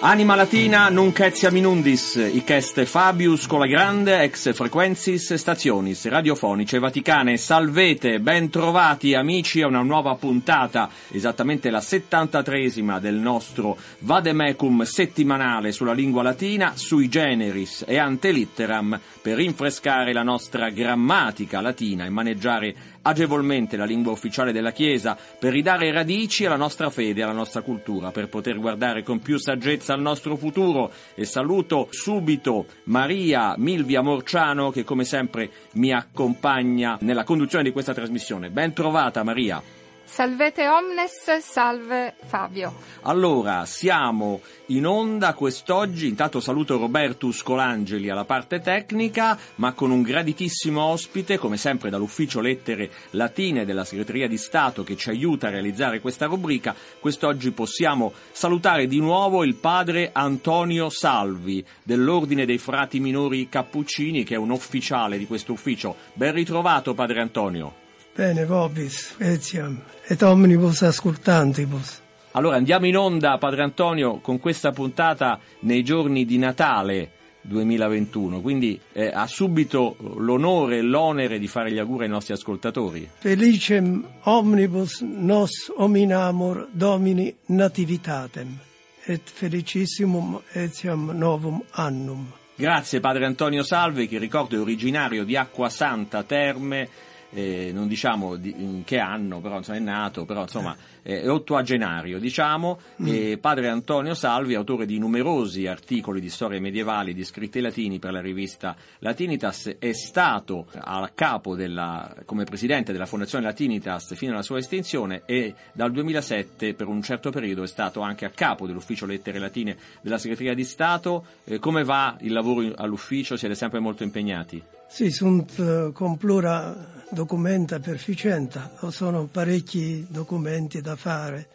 Anima latina nunc etiam inundis, hic est Fabius con la grande ex frequensis stationis radiofonice vaticane. Salvete, ben trovati amici a una nuova puntata, esattamente la 73esima del nostro Vademecum settimanale sulla lingua latina, sui generis e ante litteram, per rinfrescare la nostra grammatica latina e maneggiare agevolmente la lingua ufficiale della Chiesa, per ridare radici alla nostra fede alla nostra cultura, per poter guardare con più saggezza al nostro futuro. E saluto subito Maria Milvia Morciano che come sempre mi accompagna nella conduzione di questa trasmissione. Ben trovata Maria. Salvete omnes, salve Fabio. Allora, siamo in onda quest'oggi, intanto saluto Roberto Scolangeli alla parte tecnica, ma con un graditissimo ospite, come sempre dall'ufficio lettere latine della Segreteria di Stato che ci aiuta a realizzare questa rubrica, quest'oggi possiamo salutare di nuovo il padre Antonio Salvi dell'Ordine dei Frati Minori Cappuccini, che è un ufficiale di questo ufficio. Ben ritrovato padre Antonio. Bene, vobis, etiam, et omnibus ascoltantibus. Allora andiamo in onda, Padre Antonio, con questa puntata nei giorni di Natale 2021, quindi eh, ha subito l'onore e l'onere di fare gli auguri ai nostri ascoltatori. Felicem omnibus nos hominamur domini nativitatem, et felicissimum etiam novum annum. Grazie Padre Antonio Salve, che ricordo è originario di Acqua Santa Terme, eh, non diciamo di, in che anno, però insomma, è nato, però insomma eh, ottoagenario, diciamo, mm. padre Antonio Salvi, autore di numerosi articoli di storia medievali di scritti latini per la rivista Latinitas, è stato a capo della, come presidente della Fondazione Latinitas fino alla sua estinzione e dal 2007 per un certo periodo è stato anche a capo dell'ufficio lettere latine della Segreteria di Stato. Eh, come va il lavoro all'ufficio? Siete sempre molto impegnati? Sì, sunt uh, con plura documenta perficienta, sono parecchi documenti da fare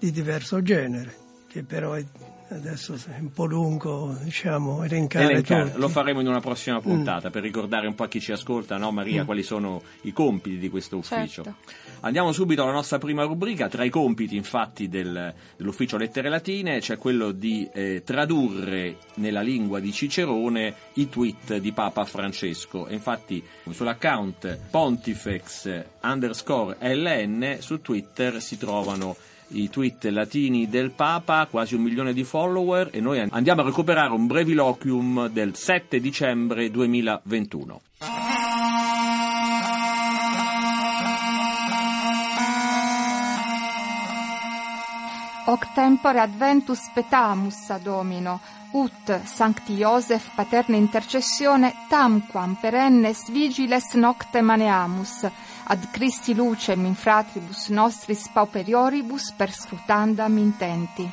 di diverso genere, che però è adesso è un po' lungo diciamo, elencare, elencare. Lo faremo in una prossima mm. puntata mm. per ricordare un po' a chi ci ascolta, no Maria, mm. quali sono i compiti di questo ufficio. Certo. Andiamo subito alla nostra prima rubrica, tra i compiti infatti del, dell'ufficio lettere latine c'è quello di eh, tradurre nella lingua di Cicerone i tweet di Papa Francesco. E infatti sull'account pontifex underscore ln su Twitter si trovano i tweet latini del Papa, quasi un milione di follower e noi andiamo a recuperare un breviloquium del 7 dicembre 2021. Hoc tempore adventus petamus ad Domino, ut Sancti Iosef paterne intercessione tamquam perennes vigiles nocte maneamus, ad Christi lucem in fratribus nostris pauperioribus perscrutandam intenti.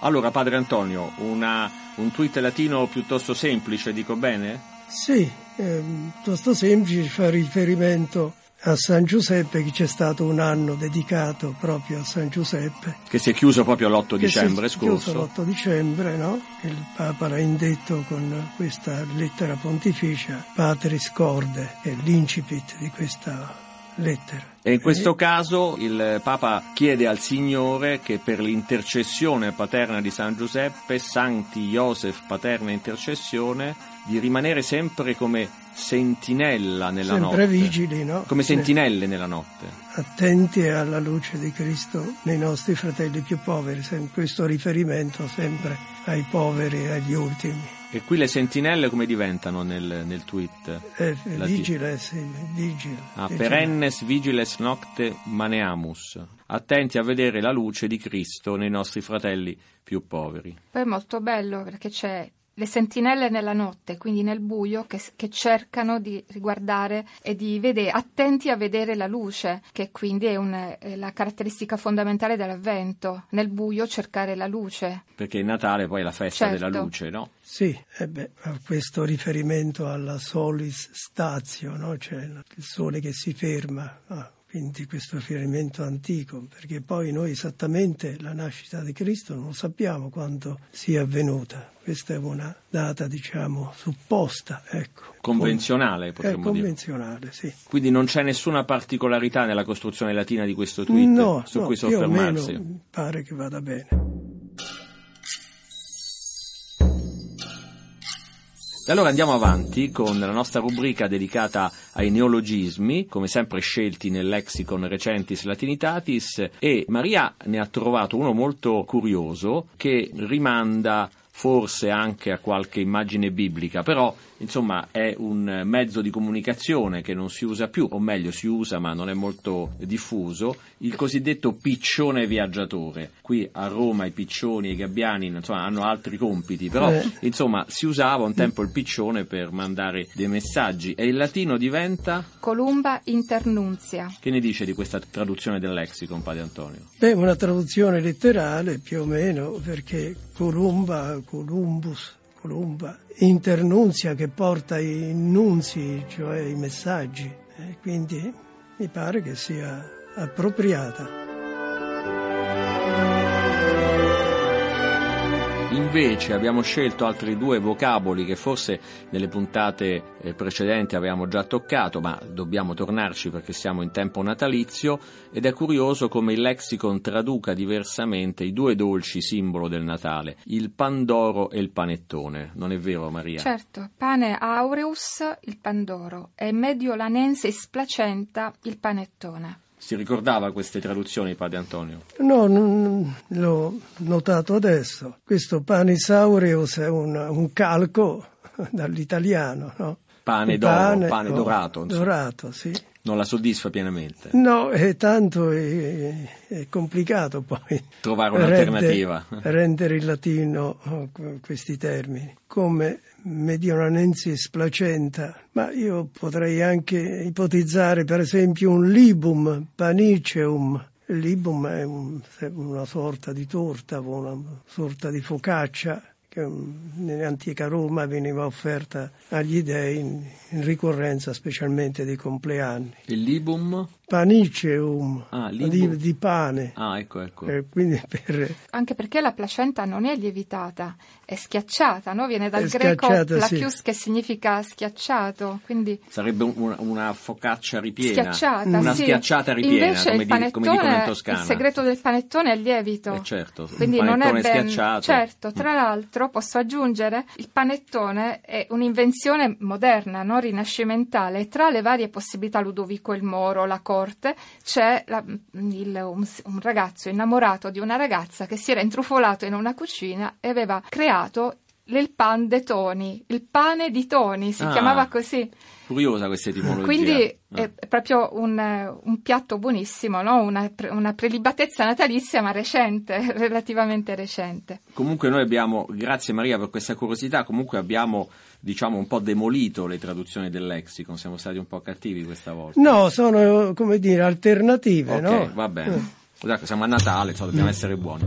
Allora, padre Antonio, una, un tweet latino piuttosto semplice, dico bene? Sì, eh, piuttosto semplice, fa riferimento a San Giuseppe che c'è stato un anno dedicato proprio a San Giuseppe. Che si è chiuso proprio l'8 dicembre scorso. Chiuso l'8 dicembre, no? Il Papa l'ha indetto con questa lettera pontificia, Patris Corde, è l'incipit di questa lettera. E in questo caso il Papa chiede al Signore che per l'intercessione paterna di San Giuseppe, Santi Joseph paterna intercessione, di rimanere sempre come sentinella nella sempre notte. Sempre vigili, no? Come sentinelle nella notte. Attenti alla luce di Cristo nei nostri fratelli più poveri, questo riferimento sempre ai poveri e agli ultimi. E qui le sentinelle come diventano nel, nel tweet? Eh, vigiles, vigil. Ah, perennes vigiles nocte maneamus. Attenti a vedere la luce di Cristo nei nostri fratelli più poveri. Poi è molto bello perché c'è le sentinelle nella notte, quindi nel buio, che, che, cercano di riguardare e di vedere, attenti a vedere la luce, che quindi è, un, è, la caratteristica fondamentale dell'avvento, nel buio cercare la luce. Perché il Natale poi è la festa certo. della luce, no? Sì, eh beh, questo riferimento alla solis statio, no? cioè il sole che si ferma. Ah quindi questo riferimento antico, perché poi noi esattamente la nascita di Cristo non sappiamo quando sia avvenuta. Questa è una data, diciamo, supposta, ecco. Convenzionale, potremmo è convenzionale, dire. sì. Quindi non c'è nessuna particolarità nella costruzione latina di questo tweet no, su no, cui più o soffermarsi? meno pare che vada bene. E allora andiamo avanti con la nostra rubrica dedicata ai neologismi, come sempre scelti nel lexicon Recentis Latinitatis, e Maria ne ha trovato uno molto curioso che rimanda forse anche a qualche immagine biblica, però insomma è un mezzo di comunicazione che non si usa più, o meglio si usa ma non è molto diffuso, il cosiddetto piccione viaggiatore. Qui a Roma i piccioni e i gabbiani insomma, hanno altri compiti, però Eh. insomma si usava un tempo il piccione per mandare dei messaggi e il latino diventa... Columba internunzia. Che ne dice di questa traduzione del lexicon, padre Antonio? Beh, una traduzione letterale più o meno, perché Columba, Columbus, Columba, internunzia che porta i nunzi, cioè i messaggi, e quindi mi pare che sia appropriata. Invece abbiamo scelto altri due vocaboli che forse nelle puntate eh, precedenti avevamo già toccato, ma dobbiamo tornarci perché siamo in tempo natalizio ed è curioso come il lexicon traduca diversamente i due dolci simbolo del Natale, il pandoro e il panettone. Non è vero Maria? Certo, pane aureus, il pandoro, e mediolanensis placenta, il panettone. Si ricordava queste traduzioni, padre Antonio? No, non, l'ho notato adesso. Questo panis aureus è un, un calco dall'italiano, no? Pane d'oro, pane oh, dorato. Dorato, sì. Non la soddisfa pienamente. No, è tanto è, è complicato poi Trovare un'alternativa. rende- rendere in latino oh, que- questi termini come mediolanensis placenta, ma io potrei anche ipotizzare per esempio un libum paniceum. Il libum è un- una sorta di torta, una sorta di focaccia che mm, nell'antica Roma veniva offerta agli dei in, ricorrenza specialmente dei compleanni. Il libum? Paniceum, Ah, di, di pane. Ah, ecco, ecco. Eh, quindi per, Anche perché la placenta non è lievitata, è schiacciata, no? Viene dal È greco schiacciata, sì. plachius che significa schiacciato, quindi Sarebbe un- una, una focaccia ripiena. schiacciata. Una sì. schiacciata ripiena, Invece come, il di- come dicono in panettone, Toscana. il segreto del panettone è il lievito. Eh, certo, Quindi non è ben schiacciato. certo. Tra l'altro, posso aggiungere, il panettone è un'invenzione moderna, no? rinascimentale. Tra le varie possibilità, Ludovico il Moro, la corte, c'è la- il- un, un ragazzo innamorato di una ragazza che si era intrufolato in una cucina e aveva creato il pan de Toni, il pane di Toni, si Ah. chiamava così. Curiosa questa etimologia. Quindi Ah. è proprio un, un piatto buonissimo, no? una, una prelibatezza natalizia ma recente, relativamente recente. Comunque noi abbiamo, grazie Maria per questa curiosità, comunque abbiamo diciamo un po' demolito le traduzioni del lexicon, siamo stati un po' cattivi questa volta. no, sono come dire alternative, ok, no? va bene. Guardate, siamo a Natale, insomma, dobbiamo essere buoni.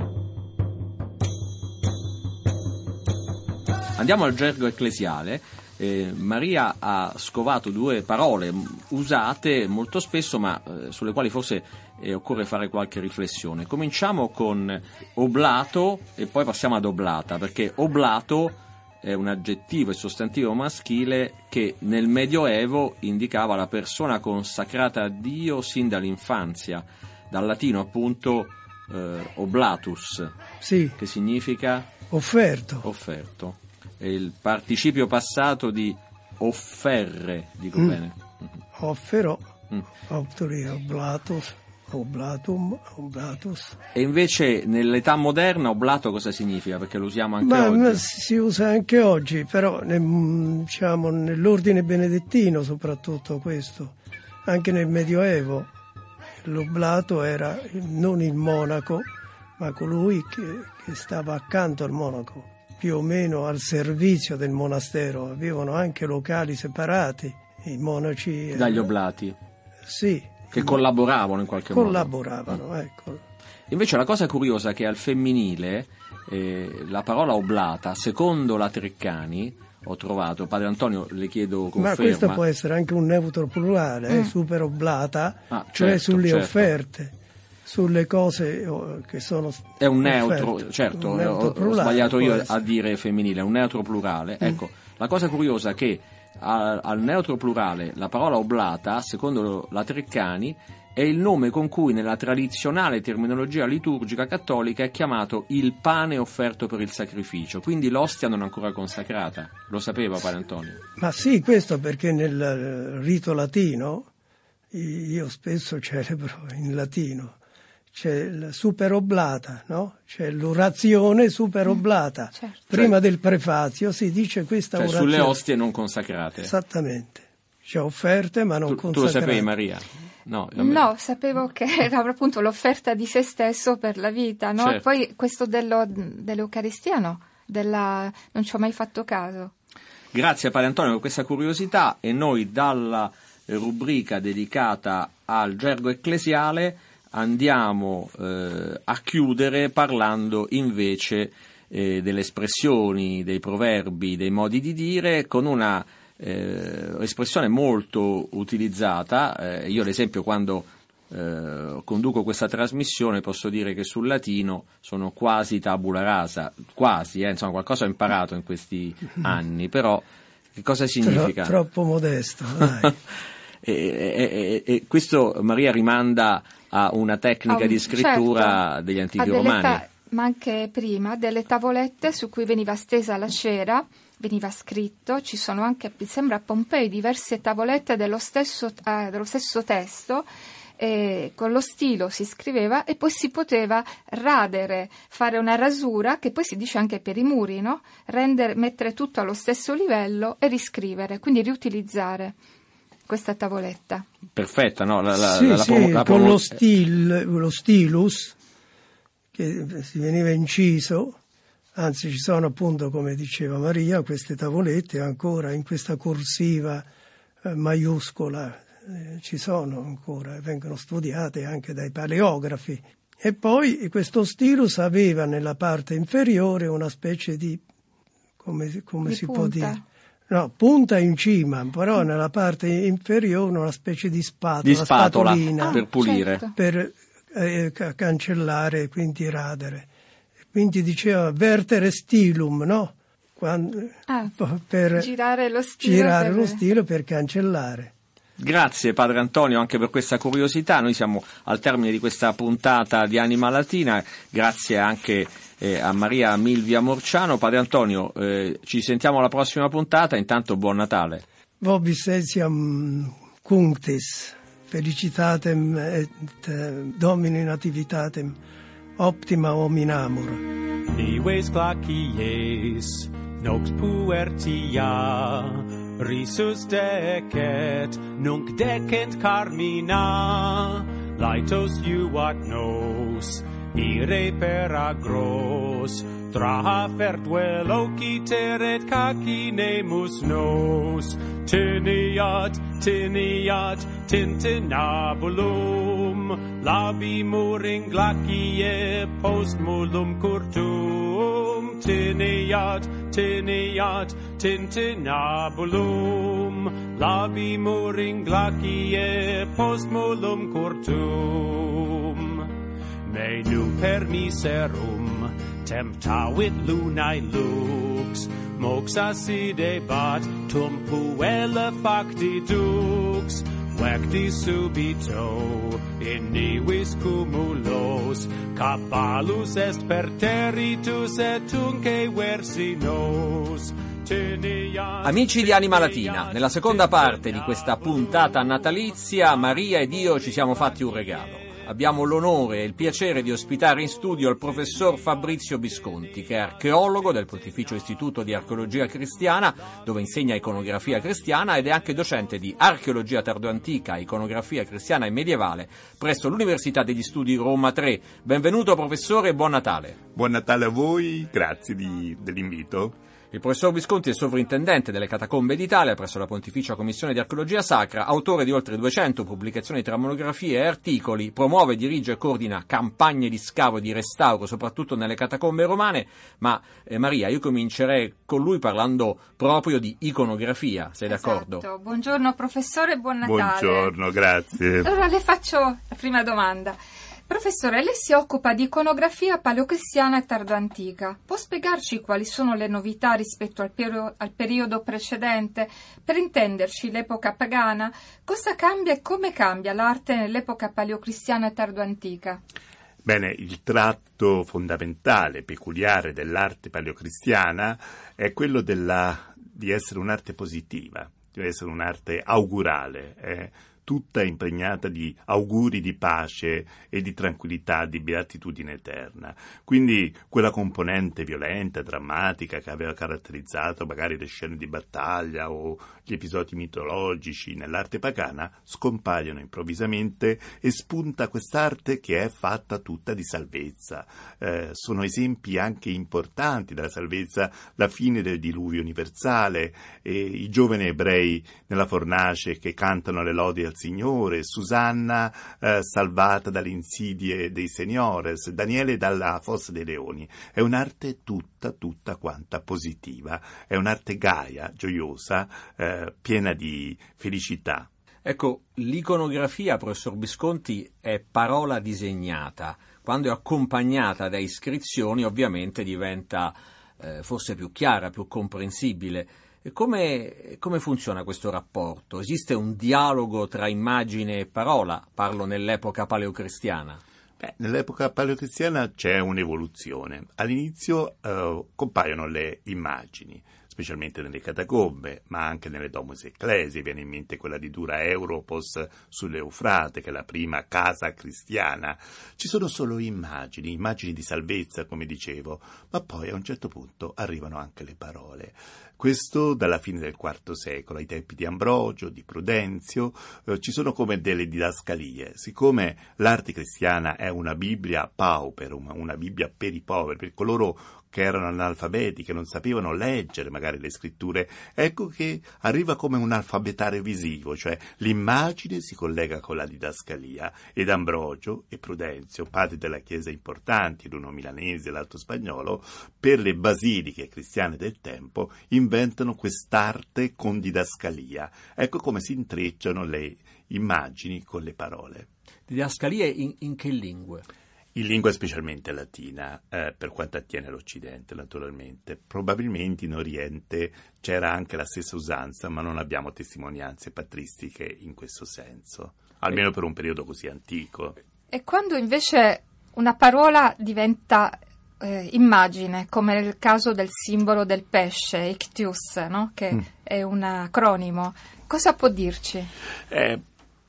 Andiamo al gergo ecclesiale. Eh, Maria ha scovato due parole usate molto spesso, ma eh, sulle quali forse eh, occorre fare qualche riflessione. Cominciamo con oblato e poi passiamo ad oblata, perché oblato è un aggettivo e sostantivo maschile che nel Medioevo indicava la persona consacrata a Dio sin dall'infanzia, dal latino appunto eh, oblatus, Sì, che significa offerto. offerto. È il participio passato di offerre, dico Mm. bene. Offero, Mm. oblatus, oblatum, oblatus. E invece nell'età moderna oblato cosa significa? Perché lo usiamo anche Ma, oggi. ma si usa anche oggi, però diciamo, nell'ordine benedettino soprattutto questo, anche nel Medioevo. L'oblato era non il monaco, ma colui che, che stava accanto al monaco, più o meno al servizio del monastero. Avevano anche locali separati, i monaci. Dagli erano- oblati, Sì, che collaboravano in qualche modo. collaboravano, ecco. Invece la cosa curiosa è che al femminile eh, la parola oblata, secondo la Treccani, ho trovato. Padre Antonio, le chiedo conferma. Ma questo può essere anche un neutro plurale, eh, mm. super oblata, ah, cioè certo, sulle certo. offerte sulle cose oh, che sono è un neutro offerte. certo un neutro plurale, ho sbagliato io essere. a dire femminile è un neutro plurale mm. ecco la cosa curiosa è che al, al neutro plurale la parola oblata secondo la Treccani è il nome con cui nella tradizionale terminologia liturgica cattolica è chiamato il pane offerto per il sacrificio, quindi l'ostia non ancora consacrata. Lo sapeva Padre Antonio? Ma sì, questo perché nel rito latino, io spesso celebro in latino, c'è la super oblata, no? c'è l'orazione super oblata. Mm, certo. Prima del prefazio si dice questa cioè, orazione. Sulle ostie non consacrate. Esattamente. C'è offerte ma non tu, consacrate. Tu lo sapevi Maria? No, no, sapevo che era appunto l'offerta di se stesso per la vita, no? certo. Poi questo dello, dell'Eucaristia no, della... non ci ho mai fatto caso. Grazie Padre Antonio per questa curiosità e noi dalla rubrica dedicata al gergo ecclesiale andiamo eh, a chiudere parlando invece eh, delle espressioni, dei proverbi, dei modi di dire con una eh, espressione molto utilizzata. Eh, io ad esempio quando eh, conduco questa trasmissione posso dire che sul latino sono quasi tabula rasa, quasi, eh, insomma qualcosa ho imparato in questi anni, però che cosa significa? Tro, troppo modesto. e, e, e, questo Maria rimanda a una tecnica um, di scrittura certo, degli antichi romani. Ta- ma anche prima, delle tavolette su cui veniva stesa la cera veniva scritto, ci sono anche, mi sembra a Pompei, diverse tavolette dello stesso, eh, dello stesso testo, con lo stilo si scriveva e poi si poteva radere, fare una rasura, che poi si dice anche per i muri, no? Rendere, mettere tutto allo stesso livello e riscrivere, quindi riutilizzare questa tavoletta. Perfetta, no? La, la, sì, la, sì, promo- con lo, stil, lo stilus che si veniva inciso Anzi, ci sono appunto, come diceva Maria, queste tavolette ancora in questa corsiva eh, maiuscola, eh, ci sono ancora, vengono studiate anche dai paleografi. E poi questo stilus aveva nella parte inferiore una specie di, come, come di si punta. può dire? No, punta in cima, però nella parte inferiore una specie di spatola, di spatola ah, per pulire. Certo. Per eh, cancellare e quindi radere. Quindi diceva vertere stilum, no? Quando, ah, per girare lo stilo girare per... lo stilo per cancellare. Grazie Padre Antonio anche per questa curiosità, noi siamo al termine di questa puntata di Anima Latina, grazie anche eh, a Maria Milvia Morciano. Padre Antonio, eh, ci sentiamo alla prossima puntata, intanto buon Natale. Vobis etiam cunctis, felicitatem et eh, domini nativitatem optima hominamur. Dives glacies, nox puertia, risus decet, nunc decent carmina, laetos juat nos, ire per agros, trafert vel ociter et cacinemus nos, teniat, teniat, tintinabulum, labimur in glacie post mulum curtum, tiniat, tiniat, tintinabulum, labimur in glacie post mulum curtum. Me nu per miserum, temptavit lunae lux, moxa sidebat, tum puella facti dux, Vecti subito in nivis cumulos Cabalus est per territus et unque versinos Amici di Anima Latina, nella seconda parte di questa puntata natalizia Maria ed io ci siamo fatti un regalo abbiamo l'onore e il piacere di ospitare in studio il professor Fabrizio Bisconti, che è archeologo del Pontificio Istituto di Archeologia Cristiana, dove insegna iconografia cristiana ed è anche docente di archeologia tardoantica, iconografia cristiana e medievale presso l'Università degli Studi Roma 3. Benvenuto professore e buon Natale. Buon Natale a voi, grazie di, dell'invito. Il professor Visconti è sovrintendente delle Catacombe d'Italia presso la Pontificia Commissione di Archeologia Sacra, autore di oltre 200 pubblicazioni tra monografie e articoli, promuove, dirige e coordina campagne di scavo e di restauro, soprattutto nelle catacombe romane. Ma eh, Maria, io comincerei con lui parlando proprio di iconografia, sei esatto. d'accordo? Buongiorno professore, buon Natale. Buongiorno, grazie. Allora le faccio la prima domanda. Professore, lei si occupa di iconografia paleocristiana e tardoantica. Può spiegarci quali sono le novità rispetto al, perio- al, periodo precedente? Per intenderci l'epoca pagana, cosa cambia e come cambia l'arte nell'epoca paleocristiana e tardoantica? Bene, il tratto fondamentale, peculiare dell'arte paleocristiana è quello della, di essere un'arte positiva, di essere un'arte augurale. Eh? Tutta impregnata di auguri di pace e di tranquillità, di beatitudine eterna. Quindi quella componente violenta, drammatica che aveva caratterizzato magari le scene di battaglia o gli episodi mitologici nell'arte pagana scompaiono improvvisamente e spunta quest'arte che è fatta tutta di salvezza. Eh, sono esempi anche importanti della salvezza, la fine del diluvio universale, i giovani ebrei nella fornace che cantano le lodi al Signore, Susanna eh, salvata dalle insidie dei seniores, Daniele dalla fossa dei leoni. È un'arte tutta, tutta quanta positiva, è un'arte gaia, gioiosa, eh, piena di felicità. Ecco, l'iconografia, professor Visconti, è parola disegnata. Quando è accompagnata da iscrizioni, ovviamente diventa eh, forse più chiara, più comprensibile. Come, come, funziona questo rapporto? Esiste un dialogo tra immagine e parola? Parlo nell'epoca paleocristiana. Beh, nell'epoca paleocristiana c'è un'evoluzione. All'inizio eh, compaiono le immagini, specialmente nelle catacombe, ma anche nelle domus ecclesi. Viene in mente quella di Dura Europos sull'Eufrate, che è la prima casa cristiana. Ci sono solo immagini, immagini di salvezza, come dicevo, ma poi a un certo punto arrivano anche le parole. Questo dalla fine del IV secolo, ai tempi di Ambrogio, di Prudenzio, eh, ci sono come delle didascalie. Siccome l'arte cristiana è una Bibbia pauperum, una Bibbia per i poveri, per coloro che erano analfabeti, che non sapevano leggere magari le scritture, ecco che arriva come un alfabetario visivo, cioè l'immagine si collega con la didascalia ed Ambrogio e Prudenzio, padri della Chiesa importanti, l'uno milanese e l'altro spagnolo, per le basiliche cristiane del tempo inventano quest'arte con didascalia. Ecco come si intrecciano le immagini con le parole. Didascalia in, in che lingue? in lingua specialmente latina, eh, per quanto attiene all'Occidente naturalmente. Probabilmente in Oriente c'era anche la stessa usanza, ma non abbiamo testimonianze patristiche in questo senso, almeno per un periodo così antico. E quando invece una parola diventa eh, immagine, come nel caso del simbolo del pesce, ictius, no? che mm. è un acronimo, cosa può dirci? Eh,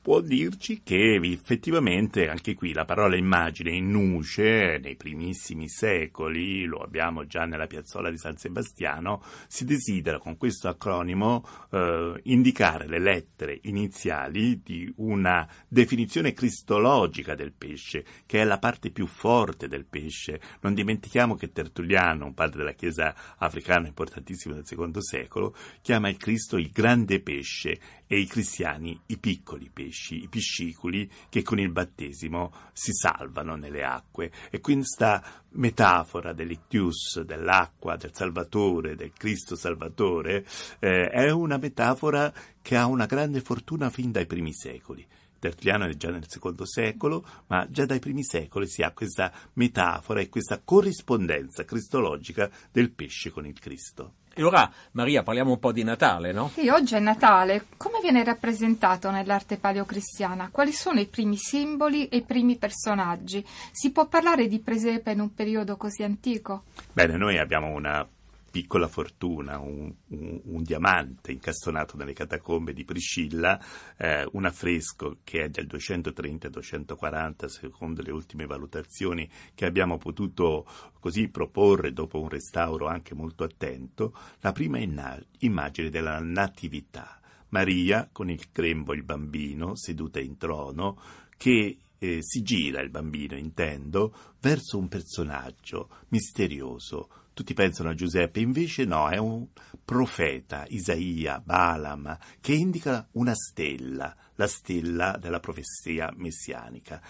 può dirci che effettivamente anche qui la parola immagine in nuce nei primissimi secoli, lo abbiamo già nella piazzola di San Sebastiano, si desidera con questo acronimo eh, indicare le lettere iniziali di una definizione cristologica del pesce, che è la parte più forte del pesce. Non dimentichiamo che Tertulliano, un padre della Chiesa africana importantissimo del secondo secolo, chiama il Cristo il grande pesce e i cristiani i piccoli pesci, i piscicoli che con il battesimo si salvano nelle acque. E questa metafora dell'ictius, dell'acqua, del Salvatore, del Cristo Salvatore, eh, è una metafora che ha una grande fortuna fin dai primi secoli. Tertulliano è già nel secondo secolo, ma già dai primi secoli si ha questa metafora e questa corrispondenza cristologica del pesce con il Cristo. E ora, Maria, parliamo un po' di Natale, no? Sì, oggi è Natale. Come viene rappresentato nell'arte paleocristiana? Quali sono i primi simboli e i primi personaggi? Si può parlare di presepe in un periodo così antico? Bene, noi abbiamo una piccola fortuna, un, un, un, diamante incastonato nelle catacombe di Priscilla, eh, un affresco che è del 230-240 secondo le ultime valutazioni che abbiamo potuto così proporre dopo un restauro anche molto attento, la prima inna- immagine della Natività. Maria con il grembo il bambino seduta in trono che eh, si gira il bambino, intendo, verso un personaggio misterioso, tutti pensano a Giuseppe, invece no, è un profeta, Isaia, Balaam, che indica una stella, la stella della profezia messianica.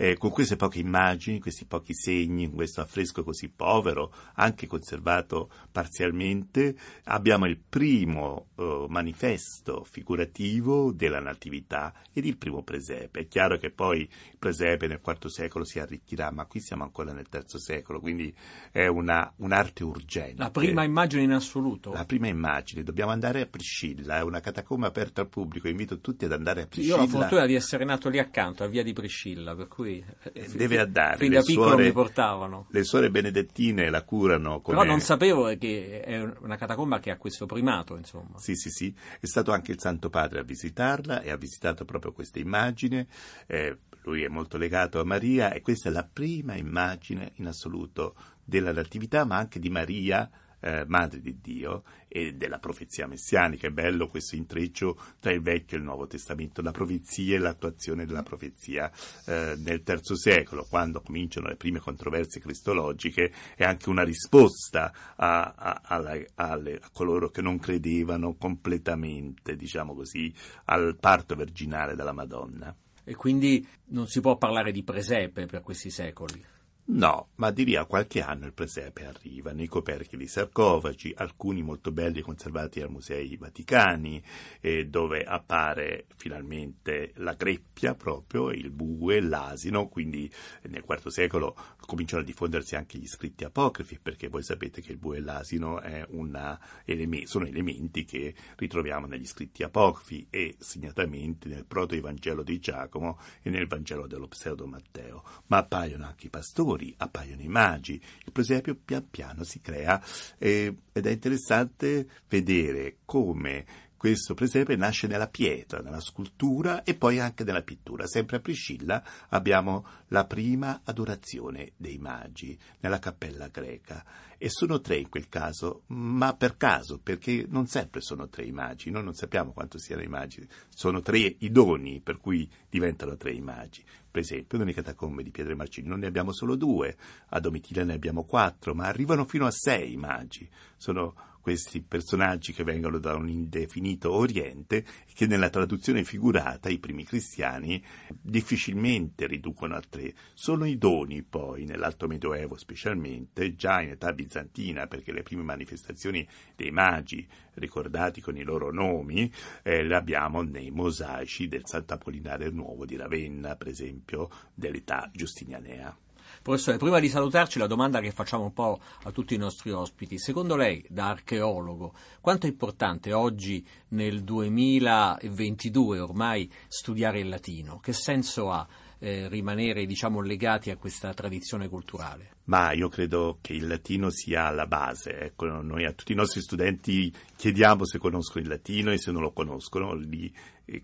Eh, con queste poche immagini, questi pochi segni, questo affresco così povero, anche conservato parzialmente, abbiamo il primo eh, manifesto figurativo della Natività ed il primo presepe. È chiaro che poi il presepe nel IV secolo si arricchirà, ma qui siamo ancora nel III secolo, quindi è una, un'arte urgente. La prima immagine in assoluto? La prima immagine, dobbiamo andare a Priscilla, è una catacomba aperta al pubblico, invito tutti ad andare a Priscilla. Io ho la fortuna di essere nato lì accanto, a via di Priscilla, per cui cui eh, deve andare. Fin da piccolo suore, mi portavano. Le suore benedettine la curano come... Però non sapevo che è una catacomba che ha questo primato, insomma. Sì, sì, sì. È stato anche il Santo Padre a visitarla e ha visitato proprio questa immagine. Eh, lui è molto legato a Maria e questa è la prima immagine in assoluto della Natività, ma anche di Maria eh, Madre di Dio e della profezia messianica. È bello questo intreccio tra il Vecchio e il Nuovo Testamento, la profezia e l'attuazione della profezia eh, nel terzo secolo, quando cominciano le prime controversie cristologiche, è anche una risposta a, a, a, alle, a coloro che non credevano completamente, diciamo così, al parto virginale della Madonna. E quindi non si può parlare di presepe per questi secoli. No, ma di lì a qualche anno il presepe arriva. Nei coperchi di sarcofagi, alcuni molto belli conservati ai musei vaticani, eh, dove appare finalmente la greppia proprio, il bue, l'asino, quindi nel IV secolo cominciano a diffondersi anche gli scritti apocrifi, perché voi sapete che il bue e l'asino eleme- sono elementi che ritroviamo negli scritti apocrifi e segnatamente nel proto-evangelo di Giacomo e nel Vangelo dello pseudo Matteo, ma appaiono anche i pastori fiori, appaiono i magi, il presepio pian piano si crea eh, ed è interessante vedere come questo presepe nasce nella pietra, nella scultura e poi anche nella pittura. Sempre a Priscilla abbiamo la prima adorazione dei magi nella cappella greca e sono tre in quel caso, ma per caso, perché non sempre sono tre i magi, noi non sappiamo quanto siano i magi, sono tre i doni per cui diventano tre i magi. Per esempio, nelle catacombe di Piedre Marcini non ne abbiamo solo due, a Domitilla ne abbiamo quattro, ma arrivano fino a sei magi. Sono questi personaggi che vengono da un indefinito Oriente che nella traduzione figurata i primi cristiani difficilmente riducono a tre. Sono i doni poi, nell'Alto Medioevo specialmente, già in età bizantina, perché le prime manifestazioni dei magi ricordati con i loro nomi eh, le abbiamo nei mosaici del Sant'Apollinare Nuovo di Ravenna, per esempio, dell'età giustinianea. Professore, prima di salutarci la domanda che facciamo un po' a tutti i nostri ospiti. Secondo lei, da archeologo, quanto è importante oggi nel 2022 ormai studiare il latino? Che senso ha eh, rimanere diciamo, legati a questa tradizione culturale? Ma io credo che il latino sia la base. Ecco, noi a tutti i nostri studenti chiediamo se conoscono il latino e se non lo conoscono li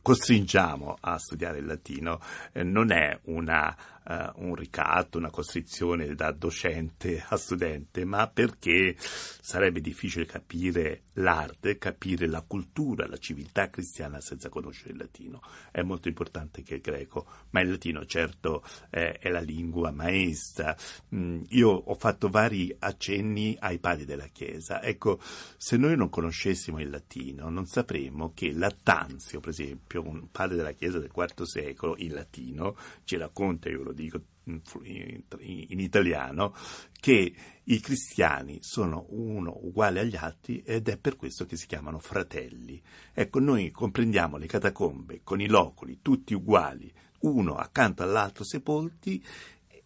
costringiamo a studiare il latino. Eh, non è una uh, un ricatto, una costrizione da docente a studente, ma perché sarebbe difficile capire l'arte, capire la cultura, la civiltà cristiana senza conoscere il latino. È molto importante che il greco, ma il latino certo eh, è la lingua maestra. Mm, io ho fatto vari accenni ai padri della Chiesa. Ecco, se noi non conoscessimo il latino, non sapremmo che Lattanzio, per esempio, un padre della Chiesa del IV secolo, in latino, ci racconta, io lo dico in italiano, che i cristiani sono uno uguale agli altri ed è per questo che si chiamano fratelli. Ecco, noi comprendiamo le catacombe con i loculi, tutti uguali, uno accanto all'altro sepolti,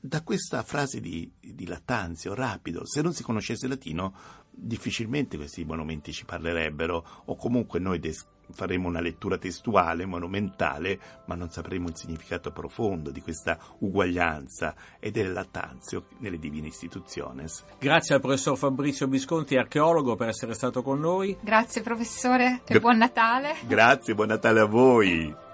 da questa frase di, di Lattanzio, rapido, se non si conoscesse il latino, difficilmente questi monumenti ci parlerebbero, o comunque noi des- faremo una lettura testuale, monumentale, ma non sapremo il significato profondo di questa uguaglianza e del lattanzio nelle divine istituzioni. Grazie al professor Fabrizio Visconti, archeologo, per essere stato con noi. Grazie professore e Gra- buon Natale. Grazie, buon Natale a voi.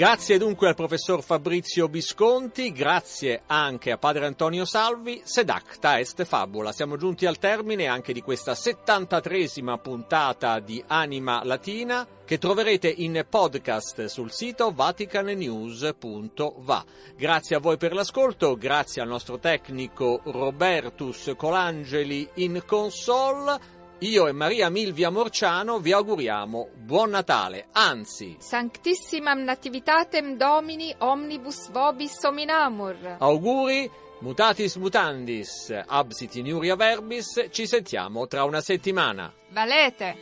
Grazie dunque al professor Fabrizio Visconti, grazie anche a padre Antonio Salvi, sedacta est fabula. Siamo giunti al termine anche di questa 73esima puntata di Anima Latina che troverete in podcast sul sito vaticanenews.va. Grazie a voi per l'ascolto, grazie al nostro tecnico Robertus Colangeli in console. Io e Maria Milvia Morciano vi auguriamo buon Natale, anzi Sanctissimam Nativitatem Domini omnibus vobis hominamur. Auguri, mutatis mutandis, absit in iuria verbis, ci sentiamo tra una settimana. Valete!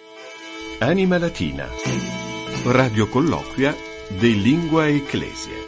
Anima Latina. Radio colloquia de Lingua Ecclesia.